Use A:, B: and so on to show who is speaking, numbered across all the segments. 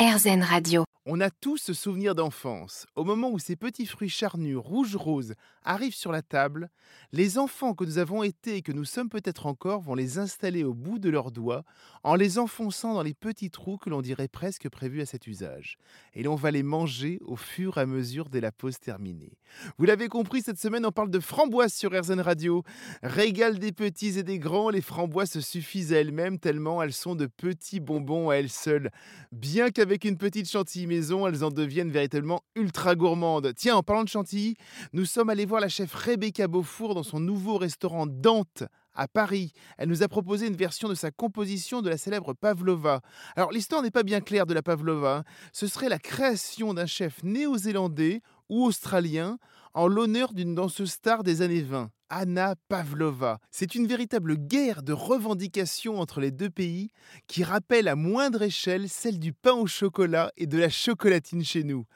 A: RZN Radio.
B: On a tous ce souvenir d'enfance. Au moment où ces petits fruits charnus rouge-rose arrivent sur la table, les enfants que nous avons été et que nous sommes peut-être encore vont les installer au bout de leurs doigts en les enfonçant dans les petits trous que l'on dirait presque prévus à cet usage. Et l'on va les manger au fur et à mesure de la pause terminée. Vous l'avez compris, cette semaine on parle de framboises sur RZN Radio. Régal des petits et des grands, les framboises se suffisent à elles-mêmes tellement elles sont de petits bonbons à elles seules. Bien qu'avec une petite chantilly elles en deviennent véritablement ultra gourmandes. Tiens, en parlant de chantilly, nous sommes allés voir la chef Rebecca Beaufour dans son nouveau restaurant Dante à Paris. Elle nous a proposé une version de sa composition de la célèbre pavlova. Alors l'histoire n'est pas bien claire de la pavlova. hein. Ce serait la création d'un chef néo-zélandais ou australien en l'honneur d'une danseuse star des années 20. Anna Pavlova. C'est une véritable guerre de revendications entre les deux pays qui rappelle à moindre échelle celle du pain au chocolat et de la chocolatine chez nous.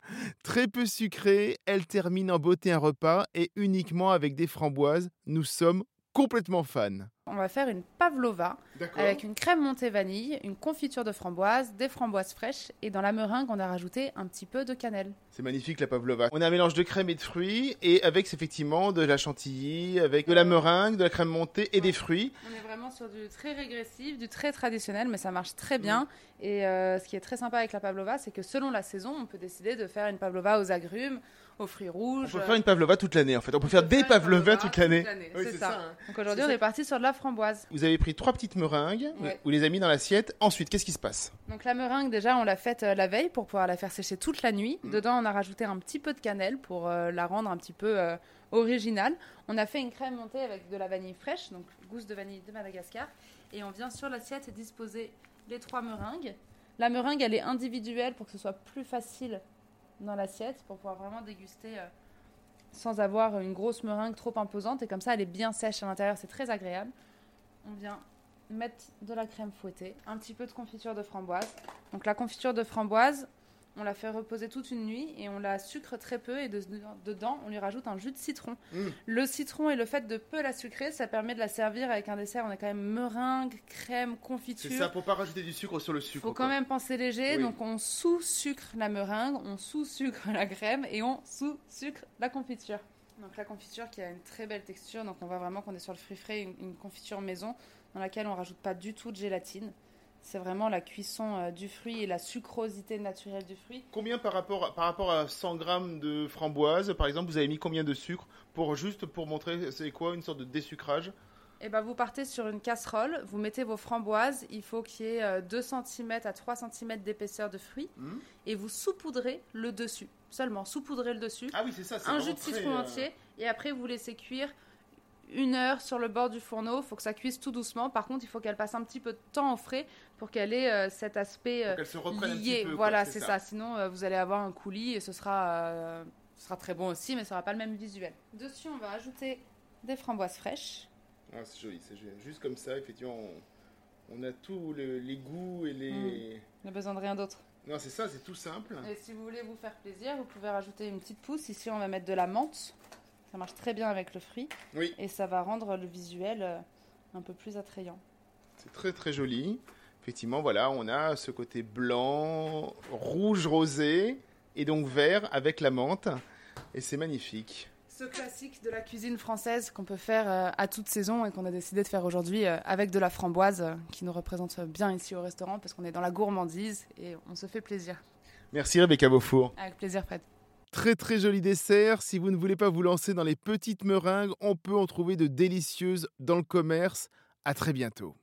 B: Très peu sucrée, elle termine en beauté un repas et uniquement avec des framboises. Nous sommes complètement fans.
C: On va faire une pavlova avec une crème montée vanille, une confiture de framboise, des framboises fraîches et dans la meringue on a rajouté un petit peu de cannelle.
B: C'est magnifique la pavlova. On a un mélange de crème et de fruits et avec effectivement de la chantilly, avec de la meringue, de la crème montée et des fruits.
C: On est vraiment sur du très régressif, du très traditionnel mais ça marche très bien. Et euh, ce qui est très sympa avec la pavlova c'est que selon la saison on peut décider de faire une pavlova aux agrumes, aux fruits
B: On
C: rouges.
B: peut faire une pavlova toute l'année en fait. On peut
C: On
B: faire
C: peut
B: des
C: faire une
B: pavlovas toute l'année. Oui,
C: c'est ça.
B: ça, hein.
C: Donc aujourd'hui on est parti sur de la framboise.
B: Vous avez pris trois petites meringues,
C: Ouais.
B: vous les avez mis dans l'assiette. Ensuite, qu'est-ce qui se passe?
C: Donc la meringue déjà on l'a faite euh, la veille pour pouvoir la faire sécher toute la nuit.
B: Mhm.
C: Dedans on a rajouté un petit peu de cannelle pour euh, la rendre un petit peu euh, originale. On a fait une crème montée avec de la vanille fraîche, donc gousse de vanille de Madagascar. Et on vient sur l'assiette disposer les trois meringues. La meringue elle est individuelle pour que ce soit plus facile dans l'assiette pour pouvoir vraiment déguster sans avoir une grosse meringue trop imposante. Et comme ça elle est bien sèche à l'intérieur, c'est très agréable. On vient mettre de la crème fouettée, un petit peu de confiture de framboise. Donc la confiture de framboise, on la fait reposer toute une nuit et on la sucre très peu et de- dedans on lui rajoute un jus de citron.
B: Mm.
C: Le citron et le fait de peu la sucrer, ça permet de la servir avec un dessert. On a quand même meringue, crème, confiture.
B: pour pas rajouter du sucre sur le
C: Il
B: sucre.
C: faut quand même penser léger,
B: Oui.
C: donc on sous-sucre la meringue, on sous-sucre la crème et on sous-sucre la confiture. Donc la confiture qui a une très belle texture, donc on voit vraiment qu'on est sur le fruit frais, une, confiture maison dans laquelle on rajoute pas du tout de gélatine. C'est vraiment la cuisson euh, du fruit et la sucrosité naturelle du fruit.
B: Combien par rapport, à, par rapport à 100 grammes de framboise, par exemple, vous avez mis combien de sucre pour juste pour montrer c'est quoi une sorte de désucrage?
C: Et ben vous partez sur une casserole, vous mettez vos framboises, il faut qu'il y ait euh, 2 cm à 3 cm d'épaisseur de fruits
B: Hmm
C: et vous saupoudrez le dessus. Seulement saupoudrez le dessus.
B: Ah oui, c'est ça. c'est
C: un jus de citron
B: euh,
C: entier et après vous laissez cuire une heure sur le bord du fourneau. Il faut que ça cuise tout doucement. Par contre, il faut qu'elle passe un petit peu de temps au frais pour qu'elle ait euh, cet aspect euh,
B: se
C: lié.
B: peu.
C: voilà, c'est ça. Sinon, euh, vous allez avoir un coulis et ce sera, euh, ce sera très bon aussi, mais ça n'aura pas le même visuel. Dessus, on va ajouter des framboises fraîches.
B: Ah, c'est joli, c'est joli. Juste comme ça, effectivement, on, on a tous le- les goûts et les.
C: On n'a besoin de rien d'autre.
B: Non, c'est ça, c'est tout simple.
C: Et si vous voulez vous faire plaisir, vous pouvez rajouter une petite pousse. Ici, on va mettre de la menthe. Ça marche très bien avec le fruit.
B: Oui.
C: Et ça va rendre le visuel euh, un peu plus attrayant.
B: C'est très très joli. Effectivement, voilà, on a ce côté blanc, rouge rosé et donc vert avec la menthe. Et c'est magnifique.
C: Ce classique de la cuisine française qu'on peut faire euh, à toute saison et qu'on a décidé de faire aujourd'hui euh, avec de la framboise euh, qui nous représente bien ici au restaurant parce qu'on est dans la gourmandise et on se fait plaisir.
B: Merci Rebecca Beaufour.
C: Avec plaisir, Fred.
B: Très très joli dessert. Si vous ne voulez pas vous lancer dans les petites meringues, on peut en trouver de délicieuses dans le commerce. À très bientôt.